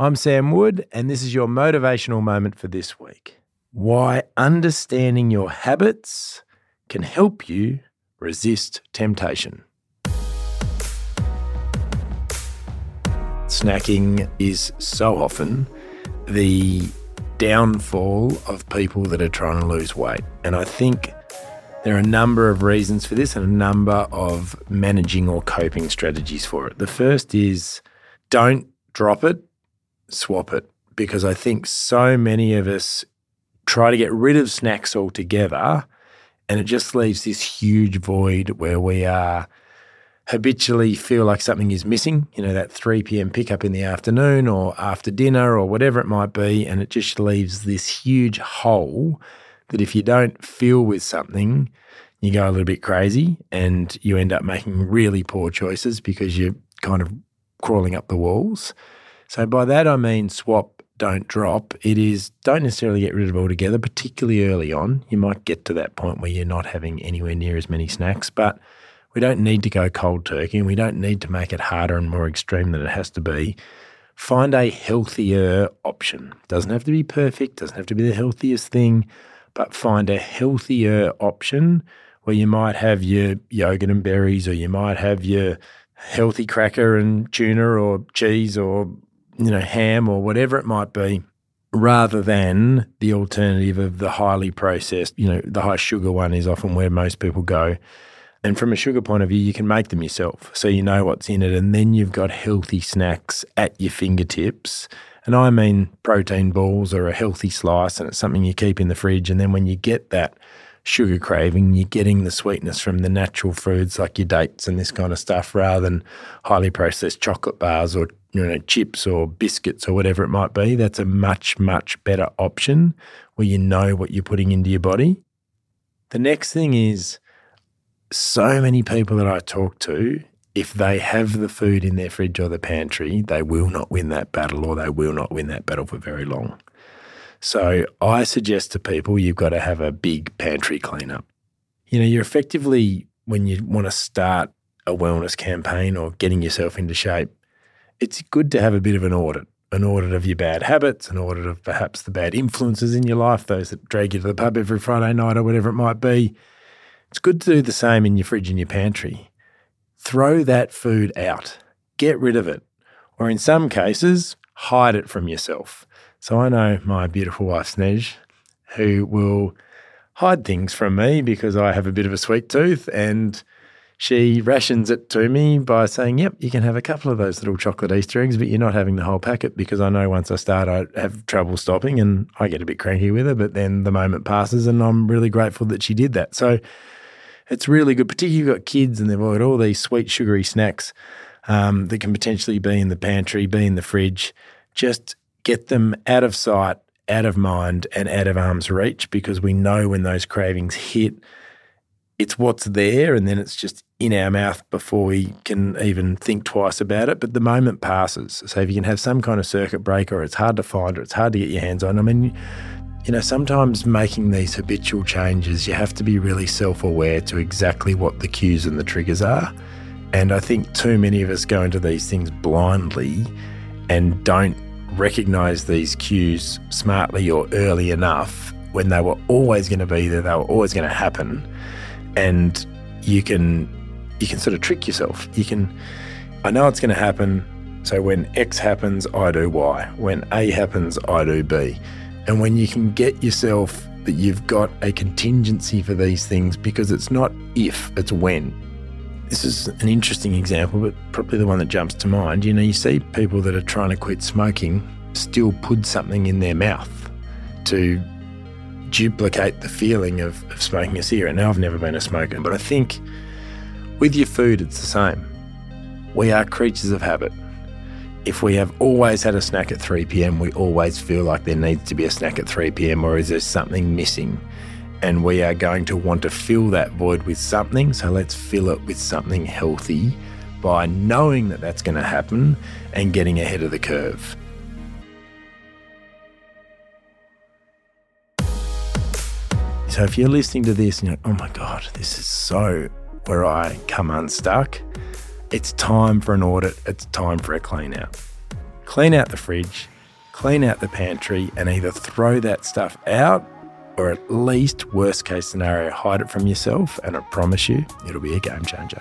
I'm Sam Wood, and this is your motivational moment for this week. Why understanding your habits can help you resist temptation. Snacking is so often the downfall of people that are trying to lose weight. And I think there are a number of reasons for this and a number of managing or coping strategies for it. The first is don't drop it, swap it. Because I think so many of us try to get rid of snacks altogether and it just leaves this huge void where we are habitually feel like something is missing, you know, that 3 p.m. pickup in the afternoon or after dinner or whatever it might be. And it just leaves this huge hole that if you don't feel with something, you go a little bit crazy and you end up making really poor choices because you're kind of crawling up the walls. So by that I mean swap, don't drop. It is don't necessarily get rid of it altogether, particularly early on. You might get to that point where you're not having anywhere near as many snacks, but we don't need to go cold turkey and we don't need to make it harder and more extreme than it has to be. Find a healthier option. Doesn't have to be perfect, doesn't have to be the healthiest thing, but find a healthier option where you might have your yogurt and berries or you might have your healthy cracker and tuna or cheese or you know ham or whatever it might be rather than the alternative of the highly processed, you know, the high sugar one is often where most people go. And from a sugar point of view, you can make them yourself. So you know what's in it. And then you've got healthy snacks at your fingertips. And I mean protein balls or a healthy slice, and it's something you keep in the fridge. And then when you get that sugar craving, you're getting the sweetness from the natural foods like your dates and this kind of stuff rather than highly processed chocolate bars or you know chips or biscuits or whatever it might be. That's a much, much better option where you know what you're putting into your body. The next thing is so many people that I talk to, if they have the food in their fridge or the pantry, they will not win that battle or they will not win that battle for very long. So I suggest to people you've got to have a big pantry cleanup. You know, you're effectively, when you want to start a wellness campaign or getting yourself into shape, it's good to have a bit of an audit an audit of your bad habits, an audit of perhaps the bad influences in your life, those that drag you to the pub every Friday night or whatever it might be. It's good to do the same in your fridge and your pantry. Throw that food out, get rid of it, or in some cases, hide it from yourself. So I know my beautiful wife, Snez, who will hide things from me because I have a bit of a sweet tooth and she rations it to me by saying, Yep, you can have a couple of those little chocolate Easter eggs, but you're not having the whole packet because I know once I start, I have trouble stopping and I get a bit cranky with her. But then the moment passes, and I'm really grateful that she did that. So it's really good, particularly if you've got kids and they've got all these sweet, sugary snacks um, that can potentially be in the pantry, be in the fridge. Just get them out of sight, out of mind, and out of arm's reach because we know when those cravings hit, it's what's there, and then it's just in our mouth before we can even think twice about it. But the moment passes. So if you can have some kind of circuit breaker, it's hard to find, or it's hard to get your hands on. I mean, you know, sometimes making these habitual changes, you have to be really self aware to exactly what the cues and the triggers are. And I think too many of us go into these things blindly and don't recognize these cues smartly or early enough when they were always going to be there, they were always going to happen. And you can you can sort of trick yourself. You can I know it's going to happen, so when X happens, I do Y. When A happens, I do B. And when you can get yourself that you've got a contingency for these things because it's not if, it's when. This is an interesting example, but probably the one that jumps to mind. You know, you see people that are trying to quit smoking still put something in their mouth to duplicate the feeling of, of smoking a cigarette. Now, I've never been a smoker, but I think with your food, it's the same. We are creatures of habit if we have always had a snack at 3 p.m., we always feel like there needs to be a snack at 3 p.m. or is there something missing? And we are going to want to fill that void with something. So let's fill it with something healthy by knowing that that's going to happen and getting ahead of the curve. So if you're listening to this and you're like, oh my God, this is so where I come unstuck, it's time for an audit. It's time for a clean out. clean out the fridge, clean out the pantry, and either throw that stuff out or at least, worst case scenario, hide it from yourself. And I promise you, it'll be a game changer.